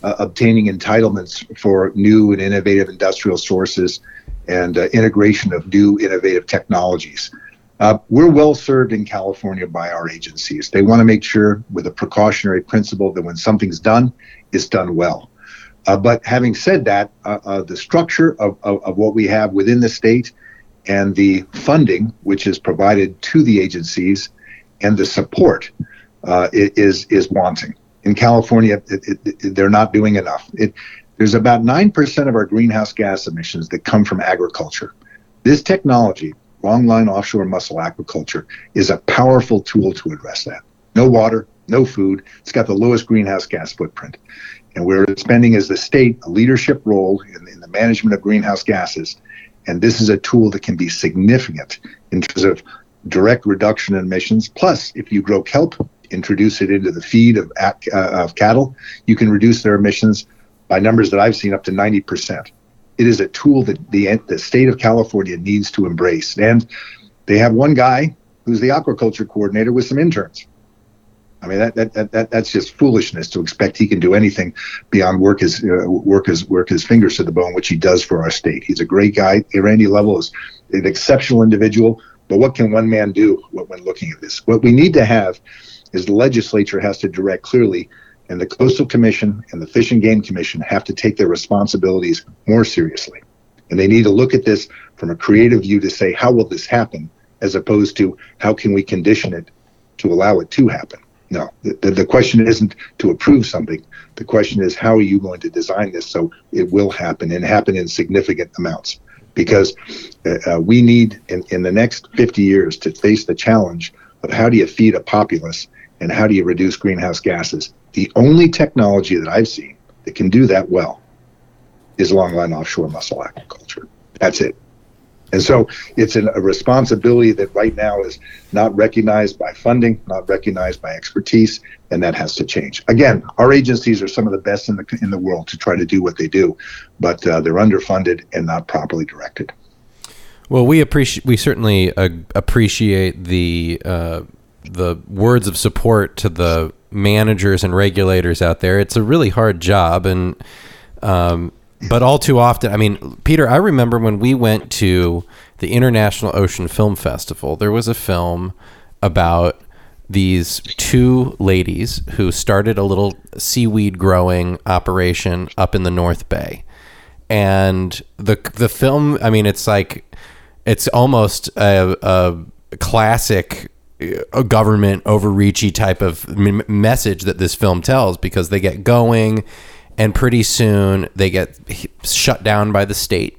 uh, obtaining entitlements for new and innovative industrial sources and uh, integration of new innovative technologies. Uh, we're well served in California by our agencies. They want to make sure, with a precautionary principle, that when something's done, it's done well. Uh, but having said that, uh, the structure of, of, of what we have within the state and the funding which is provided to the agencies and the support uh, is is wanting. In California, it, it, it, they're not doing enough. there's about nine percent of our greenhouse gas emissions that come from agriculture. This technology, longline offshore mussel aquaculture, is a powerful tool to address that. No water, no food. It's got the lowest greenhouse gas footprint. And we're spending as the state a leadership role in, in the management of greenhouse gases. And this is a tool that can be significant in terms of direct reduction in emissions. Plus, if you grow kelp, introduce it into the feed of, uh, of cattle, you can reduce their emissions by numbers that I've seen up to 90%. It is a tool that the, the state of California needs to embrace. And they have one guy who's the aquaculture coordinator with some interns. I mean that, that, that, that's just foolishness to expect he can do anything beyond work his uh, work his work his fingers to the bone, which he does for our state. He's a great guy. Randy Lovell is an exceptional individual but what can one man do when looking at this? What we need to have is the legislature has to direct clearly, and the Coastal Commission and the Fish and Game Commission have to take their responsibilities more seriously. And they need to look at this from a creative view to say, how will this happen, as opposed to how can we condition it to allow it to happen? No, the, the question isn't to approve something. The question is, how are you going to design this so it will happen and happen in significant amounts? because uh, uh, we need in, in the next 50 years to face the challenge of how do you feed a populace and how do you reduce greenhouse gases. The only technology that I've seen that can do that well is longline offshore mussel aquaculture. That's it. And so it's an, a responsibility that right now is not recognized by funding, not recognized by expertise, and that has to change. Again, our agencies are some of the best in the in the world to try to do what they do, but uh, they're underfunded and not properly directed. Well, we appreciate we certainly uh, appreciate the uh, the words of support to the managers and regulators out there. It's a really hard job, and um, but all too often, I mean, Peter, I remember when we went to the International Ocean Film Festival, there was a film about these two ladies who started a little seaweed growing operation up in the North Bay. And the the film, I mean, it's like it's almost a, a classic a government overreachy type of m- message that this film tells because they get going and pretty soon they get shut down by the state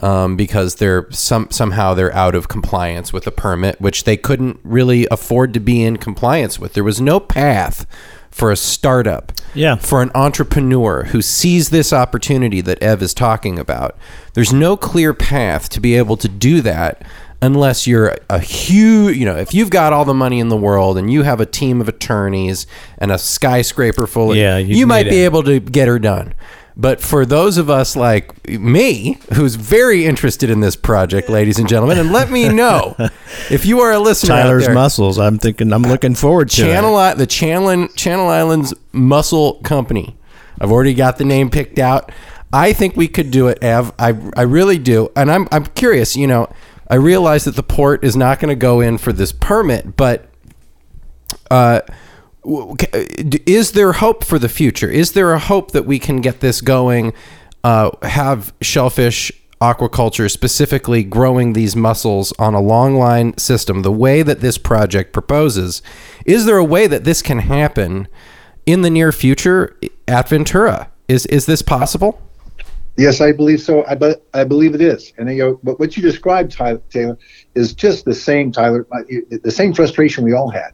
um, because they're some somehow they're out of compliance with a permit, which they couldn't really afford to be in compliance with. There was no path for a startup, yeah, for an entrepreneur who sees this opportunity that Ev is talking about. There's no clear path to be able to do that unless you're a huge, you know, if you've got all the money in the world and you have a team of attorneys and a skyscraper full of, yeah, you might be able to get her done. But for those of us like me, who's very interested in this project, ladies and gentlemen, and let me know if you are a listener. Tyler's there, Mussels. I'm thinking. I'm looking forward to Channel it. the Channel Channel Islands Mussel Company. I've already got the name picked out. I think we could do it, Ev. I I really do, and I'm I'm curious. You know, I realize that the port is not going to go in for this permit, but uh, is there hope for the future? Is there a hope that we can get this going? Uh, have shellfish aquaculture specifically growing these mussels on a long line system the way that this project proposes? Is there a way that this can happen in the near future at Ventura? Is is this possible? Yes, I believe so. I but I believe it is. And you know, but what you described, Tyler, Taylor, is just the same, Tyler, uh, the same frustration we all had.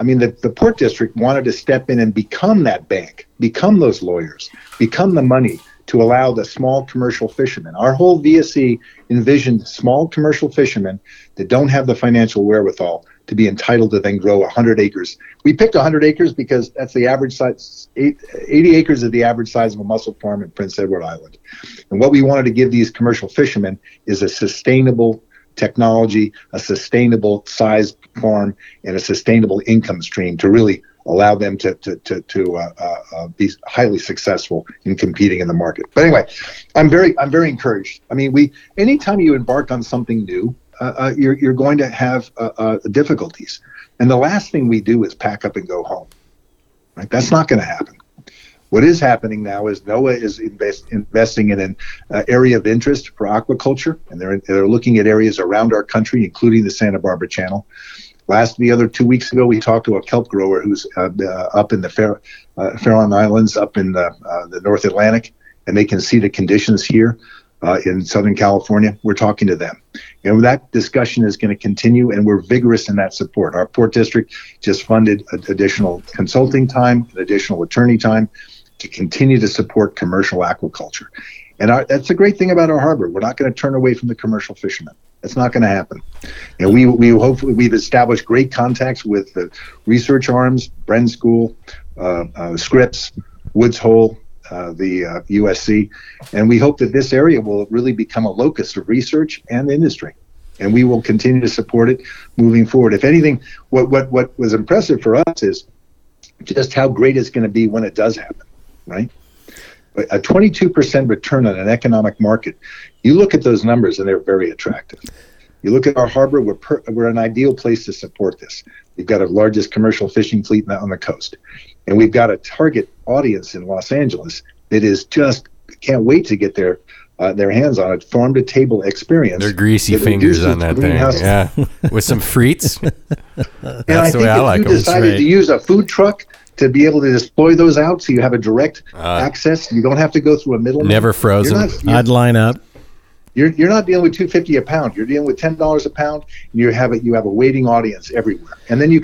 I mean, the, the port district wanted to step in and become that bank, become those lawyers, become the money to allow the small commercial fishermen. Our whole VSE envisioned small commercial fishermen that don't have the financial wherewithal to be entitled to then grow 100 acres. We picked 100 acres because that's the average size, 80 acres is the average size of a mussel farm in Prince Edward Island. And what we wanted to give these commercial fishermen is a sustainable technology, a sustainable size farm, and a sustainable income stream to really allow them to to to, to uh, uh, uh, be highly successful in competing in the market. But anyway, I'm very I'm very encouraged. I mean, we anytime you embark on something new, uh, uh, you're you're going to have uh, uh, difficulties, and the last thing we do is pack up and go home. Right? That's not going to happen. What is happening now is NOAA is invest, investing in an uh, area of interest for aquaculture, and they're they're looking at areas around our country, including the Santa Barbara Channel. Last the other two weeks ago, we talked to a kelp grower who's uh, uh, up in the Fair, uh, Islands, up in the, the North Atlantic, and they can see the conditions here uh, in Southern California. We're talking to them, and that discussion is going to continue, and we're vigorous in that support. Our port district just funded additional consulting time, additional attorney time, to continue to support commercial aquaculture. And our, that's the great thing about our harbor. We're not going to turn away from the commercial fishermen. That's not going to happen. And we we hopefully we've established great contacts with the research arms, Bren School, uh, uh, Scripps, Woods Hole, uh, the uh, USC, and we hope that this area will really become a locus of research and industry. And we will continue to support it moving forward. If anything, what what what was impressive for us is just how great it's going to be when it does happen, right? A 22% return on an economic market, you look at those numbers and they're very attractive. You look at our harbor, we're, per, we're an ideal place to support this. We've got a largest commercial fishing fleet on the coast. And we've got a target audience in Los Angeles that is just can't wait to get their uh, their hands on it, farm to table experience. They're greasy fingers on that thing. Yeah, with some frites. and That's I the think way I if like you 'em. decided right. to use a food truck to be able to deploy those out, so you have a direct Uh, access, you don't have to go through a middle. Never frozen. You're not, you're, I'd line up. you're, you're not dealing with two fifty a pound. You're dealing with ten dollars a pound. And you have a you have a waiting audience everywhere, and then you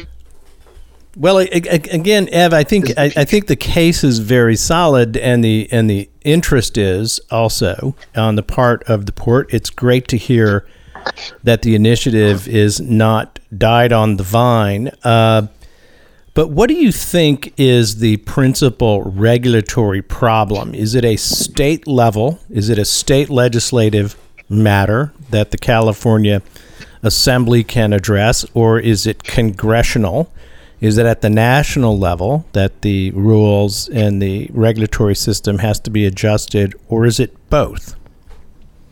Well, again, Ev, I think I, I think the case is very solid, and the and the interest is also on the part of the port. It's great to hear that the initiative is not died on the vine. Uh, but what do you think is the principal regulatory problem? Is it a state level? Is it a state legislative matter that the California Assembly can address, or is it congressional? Is it at the national level that the rules and the regulatory system has to be adjusted, or is it both?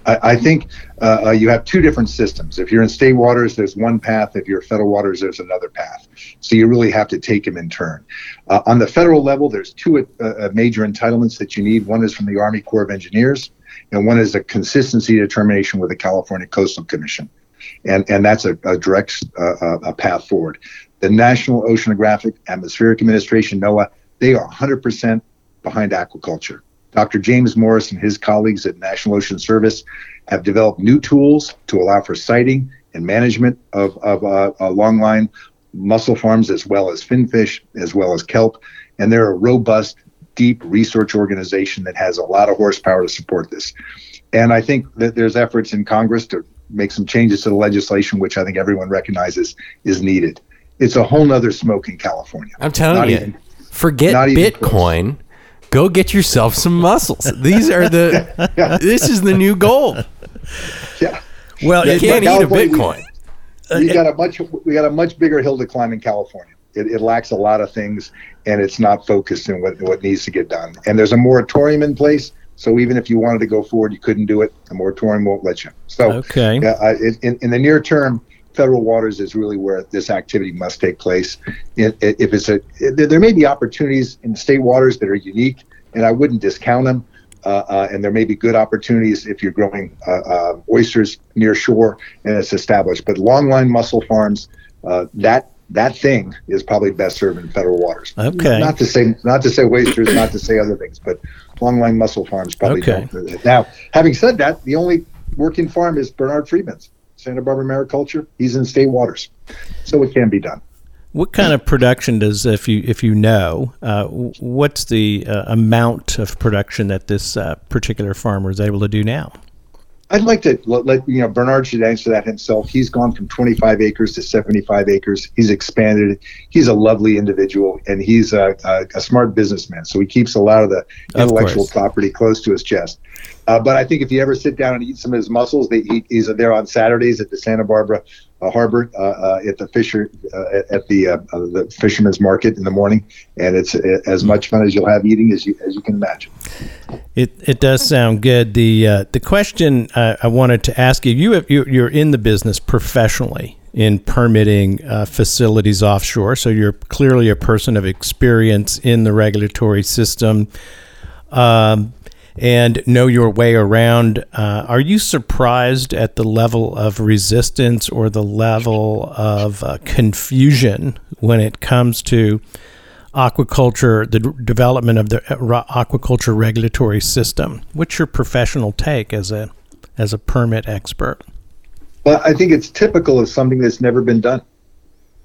I, I think uh, uh, you have two different systems. If you're in state waters, there's one path. If you're federal waters, there's another path. So you really have to take them in turn. Uh, on the federal level, there's two uh, uh, major entitlements that you need. One is from the Army Corps of Engineers, and one is a consistency determination with the California Coastal Commission, and and that's a, a direct uh, uh, a path forward. The National Oceanographic Atmospheric Administration (NOAA) they are 100% behind aquaculture. Dr. James Morris and his colleagues at National Ocean Service have developed new tools to allow for siting and management of, of uh, uh, longline mussel farms as well as finfish, as well as kelp. And they're a robust, deep research organization that has a lot of horsepower to support this. And I think that there's efforts in Congress to make some changes to the legislation, which I think everyone recognizes is needed. It's a whole nother smoke in California. I'm telling Not you, even- forget. Bitcoin. Go get yourself some mussels. These are the. This is the new goal. Yeah. Well, You it- can't eat a Bitcoin. we got a much we got a much bigger hill to climb in California. It, it lacks a lot of things, and it's not focused in what what needs to get done. And there's a moratorium in place, so even if you wanted to go forward, you couldn't do it. The moratorium won't let you. So, Okay. yeah, it, in, in the near term, federal waters is really where this activity must take place. If it's a, there may be opportunities in state waters that are unique, and I wouldn't discount them. Uh, uh, and there may be good opportunities if you're growing uh, uh oysters near shore and it's established. But longline mussel farms, uh, that that thing is probably best served in federal waters. Okay. Not to say not to say oysters, not to say other things, but longline mussel farms probably okay. don't. Now, having said that, the only working farm is Bernard Friedman's. Santa Barbara Mariculture. He's in state waters, so it can be done. What kind of production does, if you if you know, uh, what's the uh, amount of production that this uh, particular farmer is able to do now? I'd like to let, let, you know Bernard should answer that himself. He's gone from 25 acres to 75 acres. He's expanded. He's a lovely individual, and he's a, a, a smart businessman. So he keeps a lot of the intellectual property close to his chest. Uh, but I think if you ever sit down and eat some of his mussels, they eat, he's there on Saturdays at the Santa Barbara uh, Harbor uh, uh at the Fisher uh, at the uh, the Fisherman's Market in the morning, and it's as much fun as you'll have eating as you as you can imagine. It it does sound good. The the question I wanted to ask you you have, you're in the business professionally in permitting uh, facilities offshore. So you're clearly a person of experience in the regulatory system. Um, and know your way around. Uh, are you surprised at the level of resistance or the level of uh, confusion when it comes to aquaculture, the d- development of the uh, aquaculture regulatory system? What's your professional take as a as a permit expert? Well, I think it's typical of something that's never been done.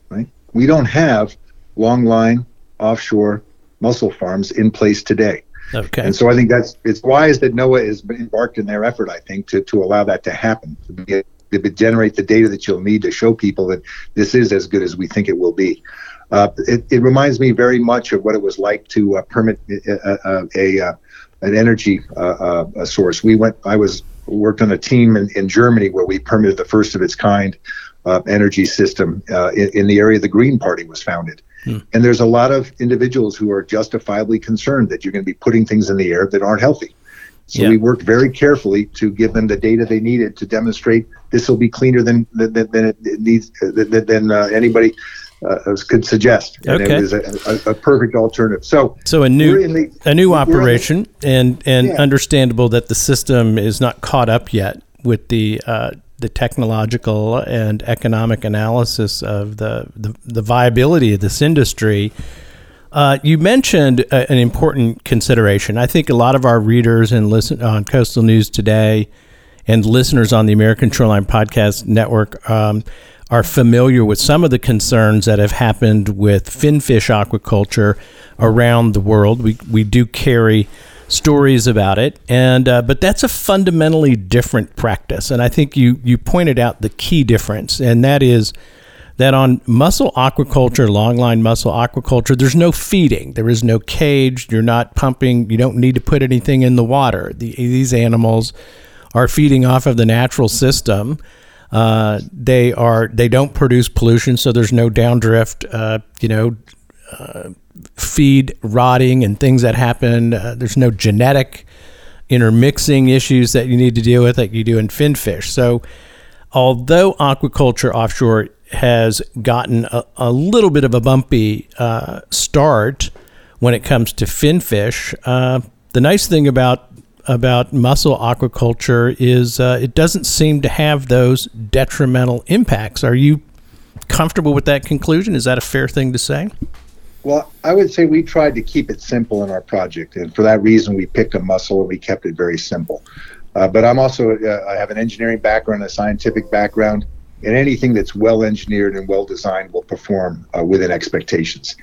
Right? We don't have long line offshore mussel farms in place today. Okay. And so I think that's it's wise that NOAA has embarked in their effort. I think to to allow that to happen to, be, to generate the data that you'll need to show people that this is as good as we think it will be. Uh, it, it reminds me very much of what it was like to uh, permit uh, uh, uh a, a an energy a source. We went. I was worked on a team in, in Germany where we permitted the first of its kind energy system in, in the area the Green Party was founded. Hmm. And there's a lot of individuals who are justifiably concerned that you're going to be putting things in the air that aren't healthy. So yeah. we worked very carefully to give them the data they needed to demonstrate this will be cleaner than than, than it needs than, than uh, anybody uh, could suggest. And okay. it was a, a, a, perfect alternative. So so a new the, a new operation the, and and yeah. understandable that the system is not caught up yet with the uh, the technological and economic analysis of the, the, the viability of this industry. Uh, you mentioned a, an important consideration. I think a lot of our readers and listen on Coastal News Today and listeners on the American Shoreline Podcast Network um, are familiar with some of the concerns that have happened with finfish aquaculture around the world. We, we do carry stories about it, and uh, but that's a fundamentally different practice. And I think you you pointed out the key difference, and that is that on mussel aquaculture, longline mussel aquaculture, there's no feeding. There is no cage. You're not pumping. You don't need to put anything in the water. The, these animals are feeding off of the natural system. Uh, they are they don't produce pollution, so there's no downdrift. Uh, you know, uh, feed rotting and things that happen. Uh, there's no genetic intermixing issues that you need to deal with like you do in finfish. So, although aquaculture offshore has gotten a, a little bit of a bumpy uh, start when it comes to finfish, uh, the nice thing about about mussel aquaculture is uh, it doesn't seem to have those detrimental impacts. Are you comfortable with that conclusion? Is that a fair thing to say? Well, I would say we tried to keep it simple in our project, and for that reason, we picked a mussel and we kept it very simple. Uh, but I'm also uh, I have an engineering background, a scientific background, and anything that's well engineered and well designed will perform uh, within expectations.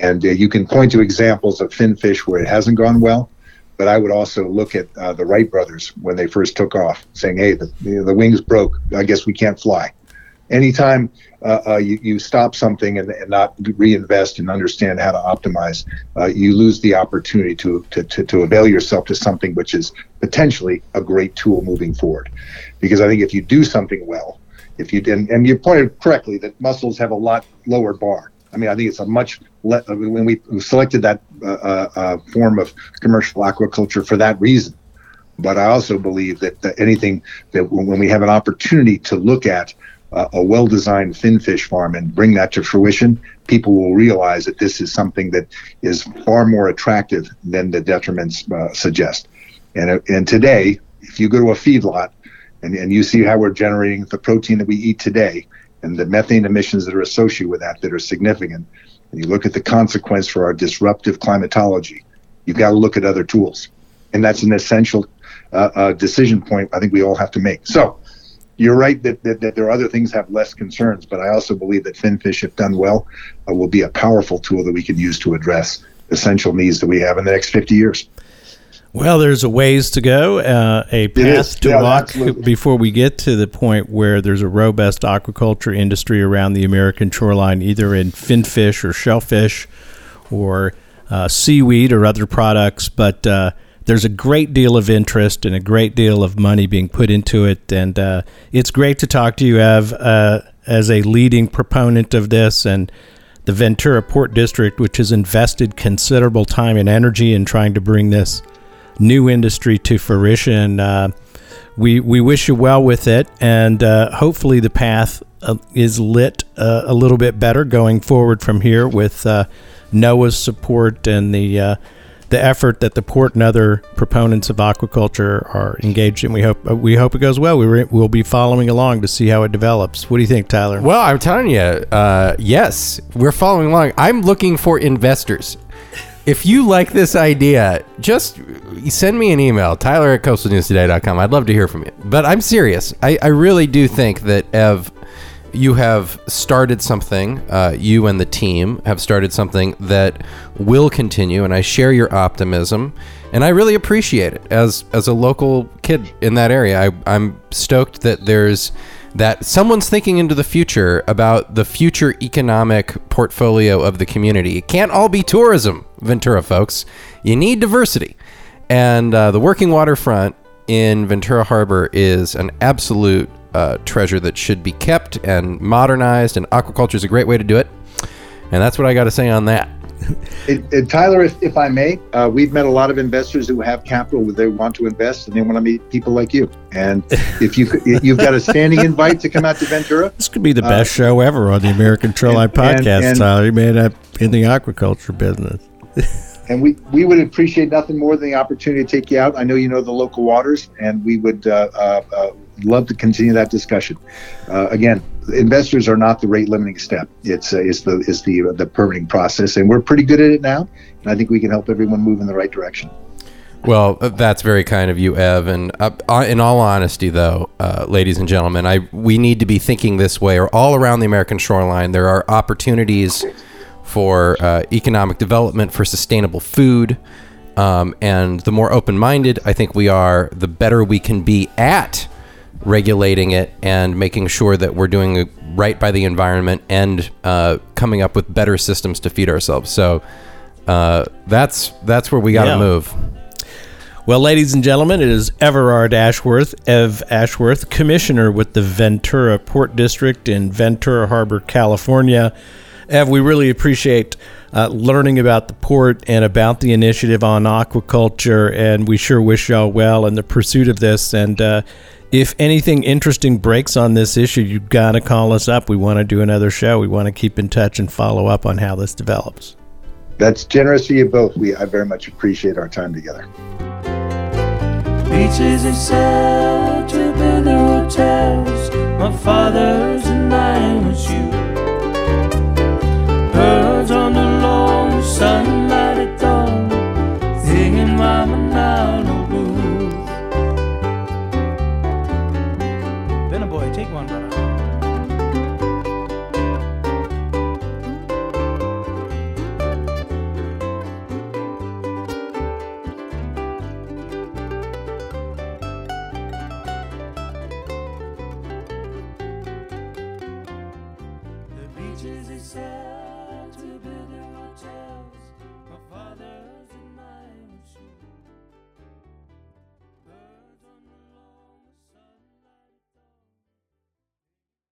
And uh, you can point to examples of finfish where it hasn't gone well, but I would also look at uh, the Wright brothers when they first took off, saying, "Hey, the, the wings broke. I guess we can't fly." Anytime uh, uh, you, you stop something and, and not reinvest and understand how to optimize, uh, you lose the opportunity to, to, to, to, avail yourself to something which is potentially a great tool moving forward. Because I think if you do something well, if you and, and you pointed correctly that mussels have a lot lower bar. I mean, I think it's a much le- when we selected that uh, uh, uh, form of commercial aquaculture for that reason. But I also believe that, that anything that when we have an opportunity to look at a well-designed finfish farm and bring that to fruition, people will realize that this is something that is far more attractive than the detriments uh, suggest. And uh, and today, if you go to a feedlot and, and you see how we're generating the protein that we eat today and the methane emissions that are associated with that that are significant, and you look at the consequence for our disruptive climatology, you've got to look at other tools. And that's an essential uh, uh, decision point I think we all have to make. So you're right that, that, that, there are other things have less concerns, but I also believe that finfish, if done well, uh, will be a powerful tool that we can use to address essential needs that we have in the next 50 years. Well, there's a ways to go, uh, a path to yeah, walk absolutely. before we get to the point where there's a robust aquaculture industry around the American shoreline, either in finfish or shellfish or uh, seaweed or other products. But uh, there's a great deal of interest and a great deal of money being put into it. And uh, it's great to talk to you, Ev, uh, as a leading proponent of this. And the Ventura Port District, which has invested considerable time and energy in trying to bring this new industry to fruition. Uh, we we wish you well with it, and uh, hopefully the path uh, is lit uh, a little bit better going forward from here with NOAA's support and the the effort that the port and other proponents of aquaculture are engaged in. We hope uh, we hope it goes well. We re- will be following along to see how it develops. What do you think, Tyler? Well, I'm telling you, uh, yes, we're following along. I'm looking for investors if you like this idea, just send me an email, tyler at coastalnewstoday.com. I'd love to hear from you. But I'm serious. I, I really do think that, Ev, you have started something, uh, you and the team have started something that will continue, and I share your optimism. And I really appreciate it as as a local kid in that area. I, I'm stoked that there's that someone's thinking into the future about the future economic portfolio of the community. It can't all be tourism, Ventura folks. You need diversity. And uh, the working waterfront in Ventura Harbor is an absolute uh, treasure that should be kept and modernized, and aquaculture is a great way to do it. And that's what I got to say on that. It, it, Tyler, if, if I may, uh, we've met a lot of investors who have capital they want to invest, and they want to meet people like you. And if you you've got a standing invite to come out to Ventura, this could be the best uh, show ever on the American Shoreline Podcast. And, and, Tyler, you may up in the aquaculture business. and we we would appreciate nothing more than the opportunity to take you out. I know you know the local waters, and we would uh, uh, uh love to continue that discussion. Uh, again, investors are not the rate limiting step. It's uh, it's the is the the permitting process, and we're pretty good at it now. And I think we can help everyone move in the right direction. Well, uh, that's very kind of you, Ev. And uh, in all honesty, though, uh, ladies and gentlemen, I we need to be thinking this way. Or all around the American shoreline, there are opportunities for uh, economic development, for sustainable food, um, and the more open-minded I think we are, the better we can be at regulating it and making sure that we're doing right by the environment and uh, coming up with better systems to feed ourselves. So uh, that's that's where we got to yeah. move. Well, ladies and gentlemen, it is Everard Ashworth, Ev Ashworth, Commissioner with the Ventura Port District in Ventura Harbor, California. Ev, we really appreciate uh, learning about the port and about the initiative on aquaculture, and we sure wish y'all well in the pursuit of this. And uh, if anything interesting breaks on this issue, you've got to call us up. We want to do another show. We want to keep in touch and follow up on how this develops. That's generous of you both. We I very much appreciate our time together. Beaches and sail to build hotels. My father's and mine was you.